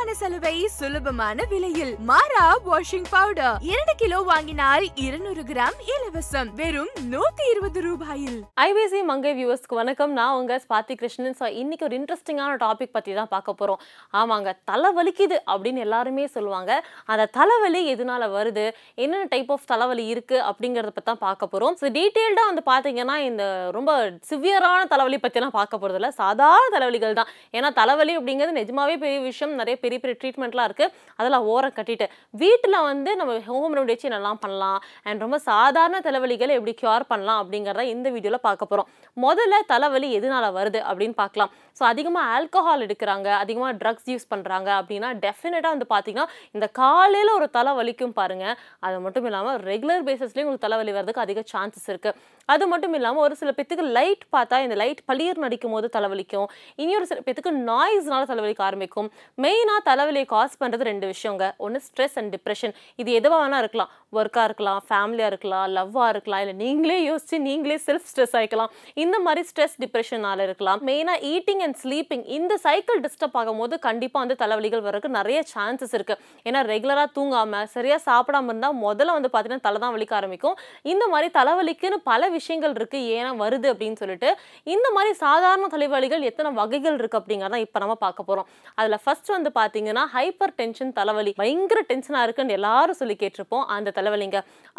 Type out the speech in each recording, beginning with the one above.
குறைவான சலுகை சுலபமான விலையில். மாறா வாஷிங் பவுடர் இரண்டு கிலோ வாங்கினால் இருநூறு கிராம் இலவசம். வெறும் நூத்தி இருபது ரூபாயில். ஐபிசி மங்கை வியூவர்ஸ்க்கு வணக்கம். நான் உங்க ஸ்வாதி கிருஷ்ணன். ஸோ இன்னைக்கு ஒரு இன்ட்ரெஸ்டிங்கான டாபிக் பற்றி தான் பார்க்க போகிறோம் ஆமாங்க தலை வலிக்குது அப்படின்னு எல்லாருமே சொல்லுவாங்க. அந்த தலைவலி எதனால வருது? என்னென்ன டைப் ஆஃப் தலைவலி இருக்குது அப்படிங்கிறத பற்றி தான் பார்க்க போகிறோம் ஸோ டீட்டெயில்டாக வந்து பார்த்தீங்கன்னா இந்த ரொம்ப சிவியரான தலைவலி பற்றிலாம் பார்க்க போகிறதில்ல சாதாரண தலைவலிகள் தான். ஏன்னா தலைவலி அப்படிங்கிறது நிஜமாவே பெரிய விஷயம். நிறைய பெரிய பெரிய ட்ரீட்மெண்ட்லாம் இருக்குது அதெல்லாம் ஓரம் கட்டிட்டு வீட்டில் வந்து நம்ம ஹோம் ரெமடி வச்சு என்னெல்லாம் பண்ணலாம். அண்ட் ரொம்ப சாதாரண தலைவலிகளை எப்படி க்யூர் பண்ணலாம் அப்படிங்கிறத இந்த வீடியோவில் பார்க்க போகிறோம் முதல்ல தலைவலி எதனால வருது அப்படின்னு பார்க்கலாம். ஸோ அதிகமாக ஆல்கஹால் எடுக்கிறாங்க அதிகமாக ட்ரக்ஸ் யூஸ் பண்ணுறாங்க அப்படின்னா டெஃபினட்டாக வந்து பார்த்திங்கன்னா இந்த காலையில் ஒரு தலை வலிக்கும் பாருங்கள் அது மட்டும் இல்லாமல் ரெகுலர் பேசிஸ்லேயும் உங்களுக்கு தலைவலி வரதுக்கு அதிக சான்சஸ் இருக்குது அது மட்டும் இல்லாமல் ஒரு சில பேத்துக்கு லைட் பார்த்தா இந்த லைட் பளிர் நடிக்கும் போது தலைவலிக்கும். இனி ஒரு சில பேத்துக்கு நாய்ஸ்னால தலைவலிக்க ஆரம்பிக்கும். மெயினாக தலைவலியை காஸ் பண்ணுறது ரெண்டு விஷயங்க. ஒன்று ஸ்ட்ரெஸ் அண்ட் டிப்ரெஷன் இது எதுவாக வேணால் இருக்கலாம். ஒர்க்காக இருக்கலாம் ஃபேமிலியாக இருக்கலாம் லவ்வாக இருக்கலாம். இல்லை நீங்களே யோசிச்சு நீங்களே செல்ஃப் ஸ்ட்ரெஸ் ஆகிக்கலாம் இந்த மாதிரி ஸ்ட்ரெஸ் டிப்ரெஷனால இருக்கலாம். மெயினாக ஈட்டிங் அண்ட் ஸ்லீப்பிங் இந்த சைக்கிள் டிஸ்டர்ப் ஆகும்போது கண்டிப்பாக வந்து தலைவலிகள் வர்றதுக்கு நிறைய சான்சஸ் இருக்குது ஏன்னா ரெகுலராக தூங்காமல் சரியாக சாப்பிடாம இருந்தால் முதல்ல வந்து பார்த்தீங்கன்னா தலை தான் வலிக்க ஆரம்பிக்கும். இந்த மாதிரி தலைவலிக்குன்னு பல விஷயங்கள் இருக்குது ஏன்னா வருது அப்படின்னு சொல்லிட்டு இந்த மாதிரி சாதாரண தலைவலிகள் எத்தனை வகைகள் இருக்குது அப்படிங்கிறத இப்போ நம்ம பார்க்க போகிறோம் அதில் ஃபர்ஸ்ட் வந்து பார்த்தீங்கன்னா ஹைப்பர் டென்ஷன் தலைவலி. பயங்கர டென்ஷனாக இருக்குன்னு எல்லாரும் சொல்லி கேட்டிருப்போம் அந்த தலைவலிங்க.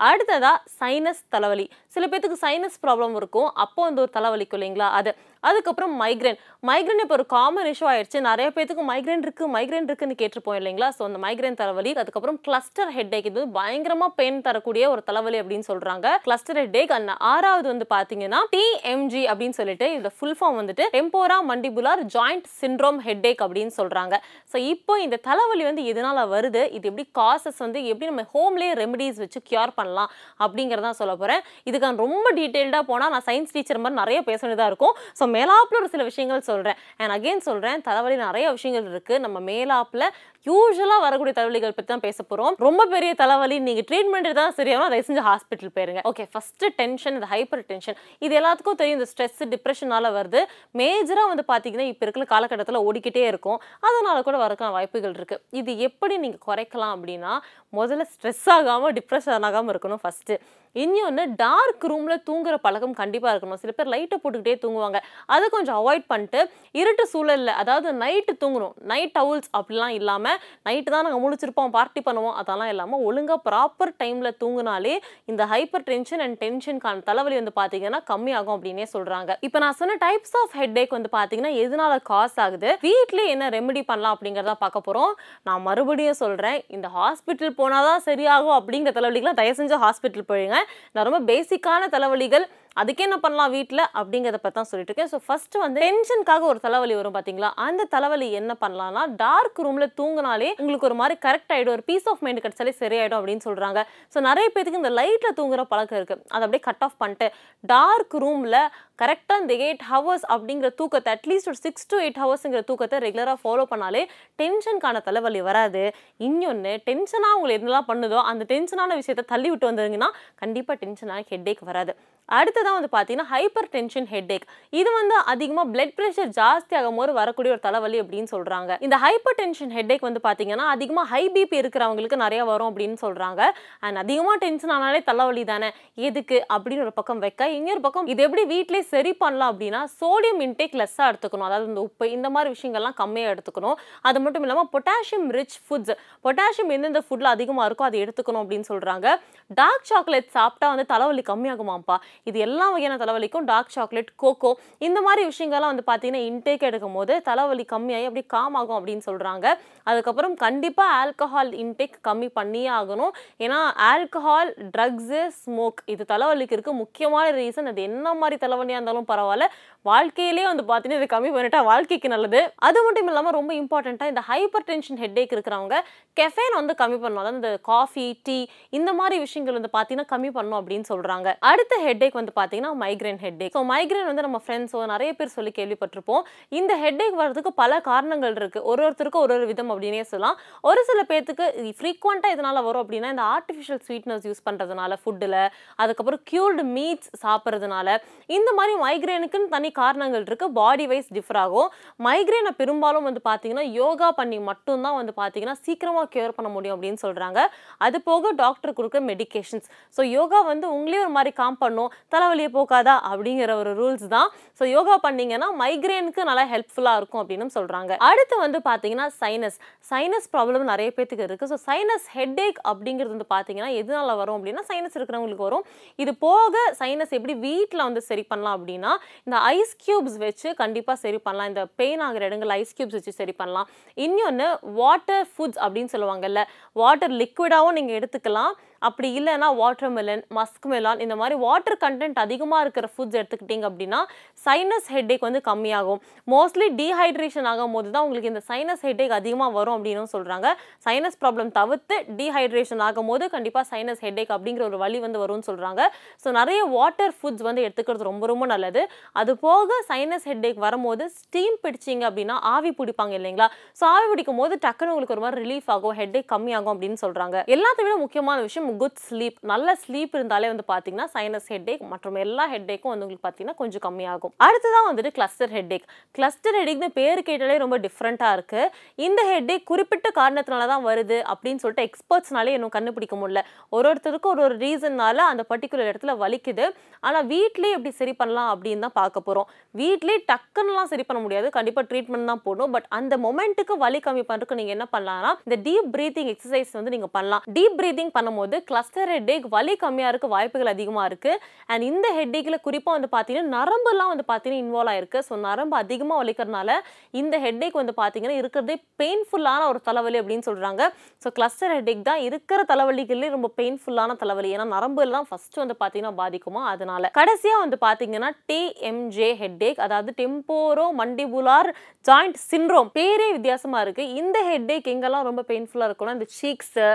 அடுத்ததா சைனஸ் தலைவலி. சில பேத்துக்கு சைனஸ் ப்ராப்ளம் இருக்கும். அப்போ வந்து ஒரு தலைவலிக்கும் இல்லைங்களா? அது அதுக்கப்புறம் மைக்ரேன் மைக்ரேன் இப்போ ஒரு காமன் இஷ்யூ ஆயிடுச்சு. நிறைய பேத்துக்கு மைக்ரேன் இருக்கு மைக்ரேன் இருக்குன்னு கேட்டிருப்போம் இல்லைங்களா? ஸோ அந்த மைக்ரேன் தலைவலி அதுக்கப்புறம் கிளஸ்டர் ஹெட்டேக் இது பயங்கரமா பெயின் தரக்கூடிய ஒரு தலைவலி அப்படின்னு சொல்றாங்க. கிளஸ்டர் ஹெட்டேக் அந்த ஆறாவது வந்து பாத்தீங்கன்னா டிஎம்ஜி அப்படின்னு சொல்லிட்டு இந்த ஃபுல் ஃபார்ம் வந்துட்டு டெம்போரா மண்டிபுலார் ஜாயிண்ட் சிண்ட்ரோம் ஹெட்டேக் அப்படின்னு சொல்றாங்க. ஸோ இப்போ இந்த தலைவலி வந்து எதனால வருது? இது எப்படி காசஸ் வந்து எப்படி நம்ம ஹோம்லேயே ரெமெடிஸ் வச்சு கியூர் பண்ணலாம் அப்படிங்கிறதான் சொல்ல போறேன். இதுக்கு ரொம்ப டீட்டெயில்டாக போனால் நான் சயின்ஸ் டீச்சர் மாதிரி நிறைய பேச வேண்டியதாக இருக்கும். ஸோ மேலாப்பில் ஒரு சில விஷயங்கள் சொல்கிறேன் அண்ட் அகெயின் சொல்கிறேன் தலைவலி நிறைய விஷயங்கள் இருக்குது நம்ம மேலாப்பில் யூஸ்வலாக வரக்கூடிய தலைவலிகள் பற்றி தான் பேச போகிறோம் ரொம்ப பெரிய தலைவலி நீங்கள் ட்ரீட்மெண்ட் தான் சரியாகும் தயவு செஞ்சு ஹாஸ்பிட்டல் போயிருங்க. ஓகே ஃபஸ்ட்டு டென்ஷன் இந்த ஹைப்பர் டென்ஷன் இது எல்லாத்துக்கும் தெரியும். இந்த ஸ்ட்ரெஸ் டிப்ரெஷனால வருது. மேஜராக வந்து பார்த்தீங்கன்னா இப்போ இருக்கிற காலகட்டத்தில் ஓடிக்கிட்டே இருக்கும். அதனால கூட வரக்கான வாய்ப்புகள் இருக்குது இது எப்படி நீங்கள் குறைக்கலாம் அப்படின்னா முதல்ல ஸ்ட்ரெஸ் ஆகாமல் டிப்ரெஷன் ஆகாமல் இருக்கணும் ஃபஸ்ட்டு இன்னொன்று டார்க் ரூமில் தூங்குற பழக்கம் கண்டிப்பாக இருக்கணும். சில பேர் லைட்டை போட்டுக்கிட்டே தூங்குவாங்க. அதை கொஞ்சம் அவாய்ட் பண்ணிட்டு இருட்டு சூழலில் அதாவது நைட்டு தூங்கணும். நைட் டவுல்ஸ் அப்படிலாம் இல்லாமல் நைட்டு தான் நாங்கள் முழிச்சிருப்போம் பார்ட்டி பண்ணுவோம். அதெல்லாம் இல்லாமல் ஒழுங்காக ப்ராப்பர் டைமில் தூங்கினாலே இந்த ஹைப்பர் டென்ஷன் அண்ட் டென்ஷனுக்கான தலைவலி வந்து பார்த்தீங்கன்னா கம்மியாகும் அப்படின்னே சொல்கிறாங்க இப்போ நான் சொன்ன டைப்ஸ் ஆஃப் ஹெட் வந்து பார்த்தீங்கன்னா எதனால காஸ் ஆகுது வீட்டிலே என்ன ரெமெடி பண்ணலாம் அப்படிங்கிறத பார்க்க போகிறோம் நான் மறுபடியும் சொல்கிறேன் இந்த ஹாஸ்பிட்டல் போனால் தான் சரியாகும் அப்படிங்கிற தலைவலிகள்லாம் தயவு செஞ்சு ஹாஸ்பிட்டல் போயிடுங்க நான் ரொம்ப பேசிக்கான தலைவலிகள் அதுக்கே என்ன பண்ணலாம் வீட்டில் அப்படிங்கிறத பற்றி தான் சொல்லிட்டு இருக்கேன். ஸோ ஃபஸ்ட்டு வந்து டென்ஷனுக்காக ஒரு தலைவலி வரும் பார்த்தீங்களா அந்த தலைவலி என்ன பண்ணலாம்னா டார்க் ரூமில் தூங்கினாலே உங்களுக்கு ஒரு மாதிரி கரெக்ட் ஆகிடும் ஒரு பீஸ் ஆஃப் மைண்ட் கிடைச்சாலே சரியாயிடும் அப்படின்னு சொல்கிறாங்க ஸோ நிறைய பேருக்கு இந்த லைட்டில் தூங்குற பழக்கம் இருக்குது அதை அப்படியே கட் ஆஃப் பண்ணிட்டு டார்க் ரூமில் கரெக்டாக இந்த எயிட் ஹவர்ஸ் அப்படிங்கிற தூக்கத்தை அட்லீஸ்ட் ஒரு சிக்ஸ் டு எயிட் ஹவர்ஸுங்கிற தூக்கத்தை ரெகுலராக ஃபாலோ பண்ணாலே டென்ஷனுக்கான தலைவலி வராது. இன்னொன்று டென்ஷனாக உங்களை என்னெல்லாம் பண்ணுதோ அந்த டென்ஷனான விஷயத்தை தள்ளி விட்டு வந்தீங்கன்னா கண்டிப்பாக டென்ஷனாக ஹெட்டேக் வராது. அடுத்ததான் வந்து பார்த்தீங்கன்னா ஹைப்பர் டென்ஷன் ஹெட்ஏக் இது வந்து அதிகமாக பிளட் ப்ரெஷர் ஜாஸ்தி ஆகும் போது வரக்கூடிய ஒரு தலைவலி அப்படின்னு சொல்கிறாங்க இந்த ஹைப்பர் டென்ஷன் ஹெட்ஏக் வந்து பார்த்தீங்கன்னா அதிகமாக ஹை பிபி இருக்கிறவங்களுக்கு நிறைய வரும் அப்படின்னு சொல்கிறாங்க அண்ட் அதிகமாக டென்ஷன் ஆனாலே தலைவலி தானே? எதுக்கு? அப்படின்னு ஒரு பக்கம் வைக்க. இன்னொரு பக்கம் இது எப்படி வீட்டிலே சரி பண்ணலாம் அப்படின்னா சோடியம் இன்டேக் லெஸ்ஸாக எடுத்துக்கணும். அதாவது இந்த உப்பு இந்த மாதிரி விஷயங்கள்லாம் கம்மியாக எடுத்துக்கணும். அது மட்டும் இல்லாமல் பொட்டாசியம் ரிச் ஃபுட்ஸ் பொட்டாசியம் எந்தெந்த ஃபுட்டில் அதிகமாக இருக்கோ அதை எடுத்துக்கணும் அப்படின்னு சொல்கிறாங்க டார்க் சாக்லேட் சாப்பிட்டா வந்து தலைவலி கம்மியாகுமாப்பா இது எல்லா வகையான தலைவலிக்கும் டார்க் சாக்லேட் கோகோ இந்த மாதிரி விஷயங்கள்லாம் வந்து பார்த்தீங்கன்னா இன்டேக் எடுக்கும் போது தலைவலி கம்மியாகி அப்படி காம் ஆகும் அப்படின்னு சொல்கிறாங்க அதுக்கப்புறம் கண்டிப்பாக ஆல்கஹால் இன்டேக் கம்மி பண்ணியே ஆகணும். ஏன்னா ஆல்கஹால் ட்ரக்ஸு ஸ்மோக் இது தலைவலிக்கு இருக்க முக்கியமான ரீசன் அது என்ன மாதிரி தலைவலியாக இருந்தாலும் பரவாயில்ல. வாழ்க்கையிலே வந்து பார்த்தீங்கன்னா இதை கம்மி பண்ணிட்டா வாழ்க்கைக்கு நல்லது. அது மட்டும் இல்லாமல் ரொம்ப இம்பார்ட்டண்ட்டாக இந்த ஹைப்பர் டென்ஷன் ஹெட்டேக் இருக்கிறவங்க கெஃபைன் வந்து கம்மி பண்ணணும். அதாவது இந்த காஃபி டீ இந்த மாதிரி விஷயங்கள் வந்து பார்த்தீங்கன்னா கம்மி பண்ணணும் அப்படின்னு சொல்கிறாங்க அடுத்த ஹெட்டேக் வந்து பார்த்தீங்கன்னா மைக்ரேன் ஹெட்டேக் ஸோ மைக்ரேன் வந்து நம்ம ஃப்ரெண்ட்ஸோ நிறைய பேர் சொல்லி கேள்விப்பட்டிருப்போம். இந்த ஹெட்டேக் வர்றதுக்கு பல காரணங்கள் இருக்குது ஒரு ஒருத்தருக்கும் ஒரு ஒரு விதம் அப்படின்னே சொல்லலாம். ஒரு சில பேர்த்துக்கு ஃப்ரீக்வெண்ட்டாக இதனால் வரும் அப்படின்னா இந்த ஆர்டிஃபிஷியல் ஸ்வீட்னஸ் யூஸ் பண்ணுறதுனால ஃபுட்டில் அதுக்கப்புறம் க்யூல்டு மீட்ஸ் சாப்பிட்றதுனால இந்த மாதிரி மைக்ரேனுக்குன்னு தனி காரணங்கள் இருக்குது பாடி வைஸ் டிஃபர் ஆகும். மைக்ரேனை பெரும்பாலும் வந்து பார்த்தீங்கன்னா யோகா பண்ணி மட்டும்தான் வந்து பார்த்தீங்கன்னா சீக்கிரமாக கியூர் பண்ண முடியும் அப்படின்னு சொல்கிறாங்க அது போக டாக்டர் கொடுக்குற மெடிகேஷன்ஸ் ஸோ யோகா வந்து உங்களே ஒரு மாதிரி காம் பண்ணும். தலைவலியை போக்காதா? அப்படிங்கிற ஒரு ரூல்ஸ் தான். ஸோ யோகா பண்ணிங்கன்னா மைக்ரேனுக்கு நல்லா ஹெல்ப்ஃபுல்லாக இருக்கும் அப்படின்னு சொல்கிறாங்க அடுத்து வந்து பார்த்தீங்கன்னா சைனஸ் சைனஸ் ப்ராப்ளம் நிறைய பேத்துக்கு இருக்குது ஸோ சைனஸ் ஹெட்டேக் அப்படிங்கிறது வந்து பார்த்தீங்கன்னா எதனால வரும் அப்படின்னா சைனஸ் இருக்கிறவங்களுக்கு வரும். இது போக சைனஸ் எப்படி வீட்டில் வந்து சரி பண்ணலாம் அப்படின்னா இந்த ஐ ஐஸ் கியூப்ஸ் வச்சு கண்டிப்பாக சரி பண்ணலாம். இந்த பெயின் ஆகிற இடங்கள் ஐஸ் கியூப்ஸ் வச்சு சரி பண்ணலாம். இன்னொன்று வாட்டர் ஃபுட்ஸ் அப்படின்னு சொல்லுவாங்கல்ல வாட்டர் லிக்விடாகவும் நீங்கள் எடுத்துக்கலாம். அப்படி இல்லைன்னா வாட்டர் மெலன் மஸ்க் மெலான் இந்த மாதிரி வாட்டர் கண்டென்ட் அதிகமாக இருக்கிற ஃபுட்ஸ் எடுத்துக்கிட்டிங்க அப்படின்னா சைனஸ் ஹெட்டேக் வந்து கம்மியாகும். மோஸ்ட்லி டீஹைட்ரேஷன் ஆகும் போது தான் உங்களுக்கு இந்த சைனஸ் ஹெட்டேக் அதிகமாக வரும் அப்படின்னு சொல்கிறாங்க சைனஸ் ப்ராப்ளம் தவிர்த்து டீஹைட்ரேஷன் ஆகும் போது கண்டிப்பாக சைனஸ் ஹெட்டேக் அப்படிங்கிற ஒரு வழி வந்து வரும்னு சொல்கிறாங்க ஸோ நிறைய வாட்டர் ஃபுட்ஸ் வந்து எடுத்துக்கிறது ரொம்ப ரொம்ப நல்லது. அது போக சைனஸ் ஹெட்டேக் வரும்போது ஸ்டீம் பிடிச்சிங்க அப்படின்னா ஆவி பிடிப்பாங்க இல்லைங்களா? ஸோ ஆவி பிடிக்கும் போது டக்குன்னு உங்களுக்கு ஒரு மாதிரி ரிலீஃப் ஆகும் ஹெட்டேக் கம்மியாகும் அப்படின்னு சொல்கிறாங்க எல்லாத்தை விட முக்கியமான விஷயம் குட் ஸ்லீப் நல்ல ஸ்லீப் இருந்தாலே வந்து பார்த்தீங்கன்னா சைனஸ் ஹெட்டேக் மற்றும் எல்லா ஹெட்டேக்கும் வந்து உங்களுக்கு பார்த்தீங்கன்னா கொஞ்சம் கம்மியாகும். அடுத்ததான் வந்துட்டு கிளஸ்டர் ஹெட்டேக் கிளஸ்டர் ஹெட்டேக்னு பேர் கேட்டாலே ரொம்ப டிஃப்ரெண்ட்டாக இருக்குது இந்த ஹெட்டேக் குறிப்பிட்ட காரணத்தினால தான் வருது அப்படின்னு சொல்லிட்டு எக்ஸ்பர்ட்ஸ்னாலே இன்னும் கண்டுபிடிக்க முடியல. ஒரு ஒருத்தருக்கும் ஒரு ஒரு ரீசன்னால அந்த பர்டிகுலர் இடத்துல வலிக்குது. ஆனால் வீட்லேயே எப்படி சரி பண்ணலாம் அப்படின்னு தான் பார்க்க போகிறோம் வீட்லேயே டக்குன்னுலாம் சரி பண்ண முடியாது. கண்டிப்பாக ட்ரீட்மெண்ட் தான் போடணும். பட் அந்த மொமெண்ட்டுக்கு வலி கம்மி பண்ணுறதுக்கு நீங்கள் என்ன பண்ணலாம்னா இந்த டீப் பிரீத்திங் எக்ஸசைஸ் வந்து நீங்கள் பண்ணலாம். டீப் பிரீத்திங் பண்ணும்போது கிளஸ்டர் ஹெட்டேக் வலி கம்மியாக இருக்க வாய்ப்புகள் அதிகமாக இருக்குது அண்ட் இந்த ஹெட்டேக்கில் குறிப்பாக வந்து பார்த்தீங்கன்னா நரம்புலாம் வந்து பார்த்தீங்கன்னா இன்வால்வ் ஆயிருக்கு. ஸோ நரம்பு அதிகமாக வலிக்கிறதுனால இந்த ஹெட்டேக் வந்து பார்த்தீங்கன்னா இருக்கிறதே பெயின்ஃபுல்லான ஒரு தலைவலி அப்படின்னு சொல்கிறாங்க ஸோ கிளஸ்டர் ஹெட்டேக் தான் இருக்கிற தலைவலிகள்லேயே ரொம்ப பெயின்ஃபுல்லான தலைவலி. ஏன்னா நரம்புலாம் ஃபஸ்ட்டு வந்து பார்த்தீங்கன்னா பாதிக்குமா? அதனால. கடைசியாக வந்து பார்த்தீங்கன்னா டிஎம்ஜே ஹெட்டேக் அதாவது டெம்போரோ மண்டிபுலார் ஜாயிண்ட் சின்ரோம் பேரே வித்தியாசமாக இருக்குது இந்த ஹெட்டேக் எங்கெல்லாம் ரொம்ப பெயின்ஃபுல்லாக இருக்கும்னா இந்த சீக்ஸு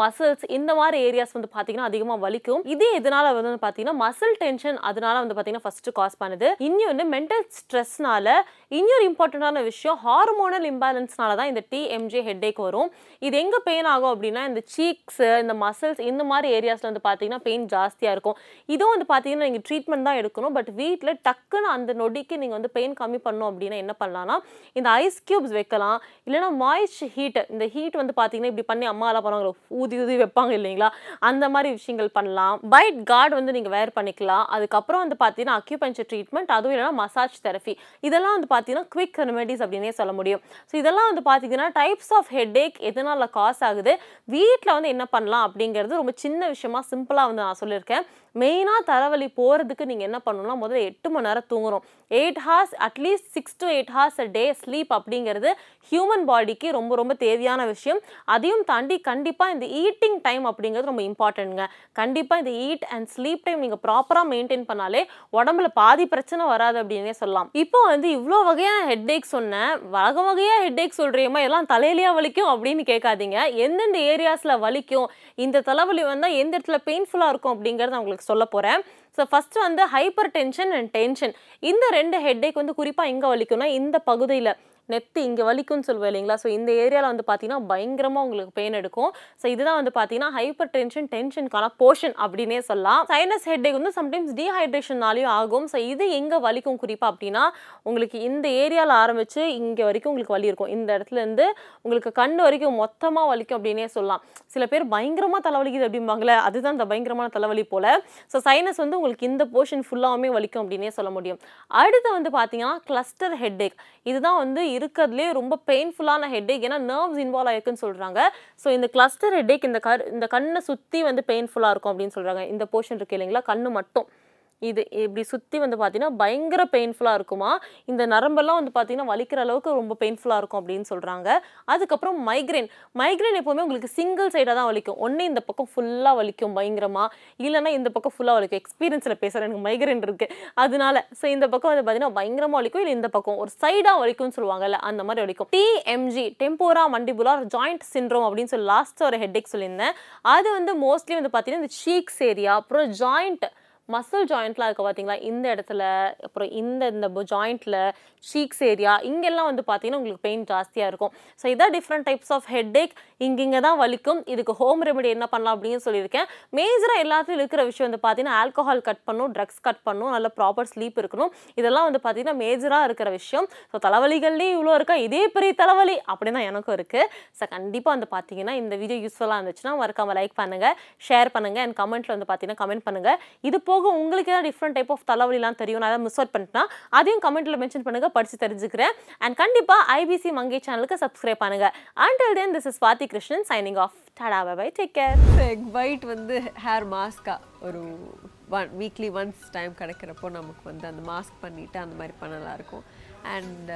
மசில்ஸ் இந்த மாதிரி ஏரியாஸ் வந்து பார்த்தீங்கன்னா அதிகமாக வலிக்கும். இது எதனால வந்து பார்த்தீங்கன்னா மசில் டென்ஷன் அதனால வந்து பார்த்தீங்கன்னா ஃபர்ஸ்ட் காஸ் பண்ணுது. இன்னொன்று மென்டல் ஸ்ட்ரெஸ்னால இன்னொரு இம்பார்ட்டண்டான விஷயம் ஹார்மோனல் இம்பேலன்ஸ்னால தான் இந்த டிஎம்ஜே ஹெட்டேக் வரும். இது எங்கே பெயின் ஆகும் அப்படின்னா இந்த சீக்ஸ் இந்த மசில்ஸ் இந்த மாதிரி ஏரியாஸில் வந்து பார்த்தீங்கன்னா பெயின் ஜாஸ்தியாக இருக்கும். இதுவும் வந்து பார்த்தீங்கன்னா நீங்கள் ட்ரீட்மெண்ட் தான் எடுக்கணும். பட் வீட்டில் டக்குன்னு அந்த நொடிக்கு நீங்கள் வந்து பெயின் கம்மி பண்ணணும் அப்படின்னா என்ன பண்ணலாம்னா இந்த ஐஸ் கியூப்ஸ் வைக்கலாம். இல்லைன்னா மாய்ஸ்ட் ஹீட் இந்த ஹீட் வந்து பார்த்தீங்கன்னா இப்படி பண்ணி அம்மாலாம் எல்லாம் பண்ணுவாங்க ஊதி ஊதி வைப்பாங்க இல்லைங்களா? அந்த மாதிரி விஷயங்கள் பண்ணலாம். பைட் கார்டு வந்து நீங்கள் வேர் பண்ணிக்கலாம். அதுக்கப்புறம் வந்து பார்த்தீங்கன்னா அக்யூபஞ்சர் ட்ரீட்மெண்ட் அதுவும் இல்லைன்னா மசாஜ் தெரபி இதெல்லாம் வந்து பார்த்தீங்கன்னா குவிக் ரெமெடிஸ் அப்படின்னே சொல்ல முடியும். ஸோ இதெல்லாம் வந்து பார்த்தீங்கன்னா டைப்ஸ் ஆஃப் ஹெட்டேக் எதனால காஸ் ஆகுது? வீட்டில் வந்து என்ன பண்ணலாம் அப்படிங்கிறது ரொம்ப சின்ன விஷயமா சிம்பிளாக வந்து நான் சொல்லியிருக்கேன். மெயினாக தலைவலி போகிறதுக்கு நீங்கள் என்ன பண்ணணும்னா முதல்ல எட்டு மணி நேரம் தூங்குறோம். Eight hours at least six to eight hours a day sleep அப்படிங்கிறது ஹியூமன் பாடிக்கு ரொம்ப ரொம்ப தேவையான விஷயம். அதையும் தாண்டி கண்டிப்பாக இந்த ஈட்டிங் டைம் அப்படிங்கிறது ரொம்ப இம்பார்ட்டன்ட்ங்க கண்டிப்பாக இந்த ஈட் அண்ட் ஸ்லீப் டைம் நீங்கள் ப்ராப்பராக மெயின்டைன் பண்ணாலே உடம்புல பாதி பிரச்சனை வராது அப்படின்னே சொல்லலாம். இப்போ வந்து இவ்வளோ வகையான ஹெட்டேக் சொன்னேன் வகை வகையாக ஹெட்டேக் சொல்கிறியம்மா எல்லாம் தலையிலேயே வலிக்கும் அப்படின்னு கேட்காதீங்க. எந்தெந்த ஏரியாஸில் வலிக்கும் இந்த தலைவலி வந்தால் எந்த இடத்துல பெயின்ஃபுல்லாக இருக்கும் அப்படிங்கிறது அவங்களுக்கு உங்களுக்கு சொல்ல போகிறேன் ஸோ ஃபஸ்ட்டு வந்து ஹைப்பர் டென்ஷன் அண்ட் டென்ஷன் இந்த ரெண்டு ஹெட்டேக் வந்து குறிப்பாக எங்கே வலிக்கும்னா இந்த பகுதியில் நெத்து இங்கே வலிக்கும்னு சொல்லுவேன் இல்லைங்களா? ஸோ இந்த ஏரியாவில் வந்து பார்த்தீங்கன்னா பயங்கரமாக உங்களுக்கு பெயின் எடுக்கும். ஸோ இதுதான் வந்து பார்த்தீங்கன்னா ஹைப்பர் டென்ஷன் டென்ஷனுக்கான போர்ஷன் அப்படின்னே சொல்லலாம். சைனஸ் ஹெட்டேக் வந்து சம்டைம்ஸ் டீஹைட்ரேஷன்னாலையும் ஆகும். ஸோ இது எங்கே வலிக்கும் குறிப்பாக அப்படின்னா உங்களுக்கு இந்த ஏரியாவில் ஆரம்பித்து இங்கே வரைக்கும் உங்களுக்கு வலி இருக்கும். இந்த இடத்துல இருந்து உங்களுக்கு கண் வரைக்கும் மொத்தமாக வலிக்கும் அப்படின்னே சொல்லலாம். சில பேர் பயங்கரமாக தலைவலிக்குது அப்படிம்பாங்களே அதுதான் இந்த பயங்கரமான தலைவலி போல். ஸோ சைனஸ் வந்து உங்களுக்கு இந்த போர்ஷன் ஃபுல்லாகவுமே வலிக்கும் அப்படின்னே சொல்ல முடியும். அடுத்து வந்து பார்த்தீங்கன்னா கிளஸ்டர் ஹெட்டேக் இதுதான் வந்து இருக்கிறதுலே ரொம்ப பெயின்ஃபுல்லான ஹெட்டேக் ஏன்னா நர்வ்ஸ் இன்வால்வ் ஆயிருக்குன்னு சொல்கிறாங்க ஸோ இந்த கிளஸ்டர் ஹெட்டேக் இந்த கரு இந்த கண்ணை சுற்றி வந்து பெயின்ஃபுல்லாக இருக்கும் அப்படின்னு சொல்கிறாங்க இந்த போர்ஷன் இருக்கு இல்லைங்களா? கண்ணு மட்டும். இது இப்படி சுற்றி வந்து பார்த்தீங்கன்னா பயங்கர பெயின்ஃபுல்லாக இருக்குமா? இந்த நரம்பெல்லாம் வந்து பார்த்தீங்கன்னா வலிக்கிற அளவுக்கு ரொம்ப பெயின்ஃபுல்லாக இருக்கும் அப்படின்னு சொல்கிறாங்க அதுக்கப்புறம் மைக்ரைன் மைக்ரேன் எப்போவுமே உங்களுக்கு சிங்கிள் சைடாக தான் வலிக்கும். ஒன்று இந்த பக்கம் ஃபுல்லாக வலிக்கும் பயங்கரமாக இல்லைன்னா இந்த பக்கம் ஃபுல்லாக வலிக்கும். எக்ஸ்பீரியன்ஸில் பேசுகிறேன் எனக்கு மைக்ரைன் இருக்குது அதனால ஸோ இந்த பக்கம் வந்து பார்த்தீங்கன்னா பயங்கரமாக வலிக்கும். இல்லை இந்த பக்கம் ஒரு சைடாக வலிக்கும்னு சொல்லுவாங்கல்ல அந்த மாதிரி வலிக்கும். டிஎம்ஜி டெம்போரா மண்டிபுலார் ஜாயிண்ட் சிண்ட்ரோம் அப்படின்னு சொல்லி லாஸ்ட்டாக ஒரு ஹெட்டேக் சொல்லியிருந்தேன். அது வந்து மோஸ்ட்லி வந்து பார்த்தீங்கன்னா இந்த சீக்ஸ் ஏரியா அப்புறம் ஜாயிண்ட் மசில் ஜாயிண்ட்லாம் இருக்குது பார்த்தீங்களா இந்த இடத்துல அப்புறம் இந்த இந்த ஜாயிண்ட்டில் ஷீக்ஸ் ஏரியா இங்கெல்லாம் வந்து பார்த்தீங்கன்னா உங்களுக்கு பெயின் ஜாஸ்தியாக இருக்கும். ஸோ இதான் டிஃப்ரெண்ட் டைப்ஸ் ஆஃப் ஹெட்டேக் இங்கிங்க தான் வலிக்கும். இதுக்கு ஹோம் ரெமெடி என்ன பண்ணலாம் அப்படின்னு சொல்லியிருக்கேன். மேஜராக எல்லாத்துலையும் இருக்கிற விஷயம் வந்து பார்த்தீங்கன்னா ஆல்கஹால் கட் பண்ணும் ட்ரக்ஸ் கட் பண்ணும் நல்ல ப்ராப்பர் ஸ்லீப் இருக்கணும். இதெல்லாம் வந்து பார்த்தீங்கன்னா மேஜராக இருக்கிற விஷயம். ஸோ தலைவலிகள்லேயும் இவ்வளோ இருக்கா? இதே பெரிய தலைவலி அப்படின்னு தான் எனக்கும் இருக்குது ஸோ கண்டிப்பாக வந்து பார்த்தீங்கன்னா இந்த வீடியோ யூஸ்ஃபுல்லாக இருந்துச்சுன்னா மறக்காமல் லைக் பண்ணுங்கள் ஷேர் பண்ணுங்கள் அண்ட் கமெண்ட்டில் வந்து பார்த்தீங்கன்னா கமெண்ட் பண்ணுங்கள் இது போக உங்களுக்கு ஏதாவது டிஃப்ரெண்ட் டைப் ஆஃப் தலைவலிலாம் தெரியும். நான் அதை மிஸ் அவுட் பண்ணிட்டேன்னா அதையும் கமெண்ட்டில் மென்ஷன் பண்ணுங்கள் படித்து தெரிஞ்சுக்கிறேன். அண்ட் கண்டிப்பாக ஐபிசி மங்கை சேனலுக்கு சப்ஸ்கிரைப் பண்ணுங்கள் until then this is Swathi Krishnan signing off tata bye take care egg white வந்து ஹேர் மாஸ்கா ஒரு ஒன் வீக்லி ஒன்ஸ் டைம் கிடைக்கிறப்போ நமக்கு வந்து அந்த மாஸ்க் பண்ணிவிட்டு அந்த மாதிரி பண்ணலாம் இருக்கும். அண்ட்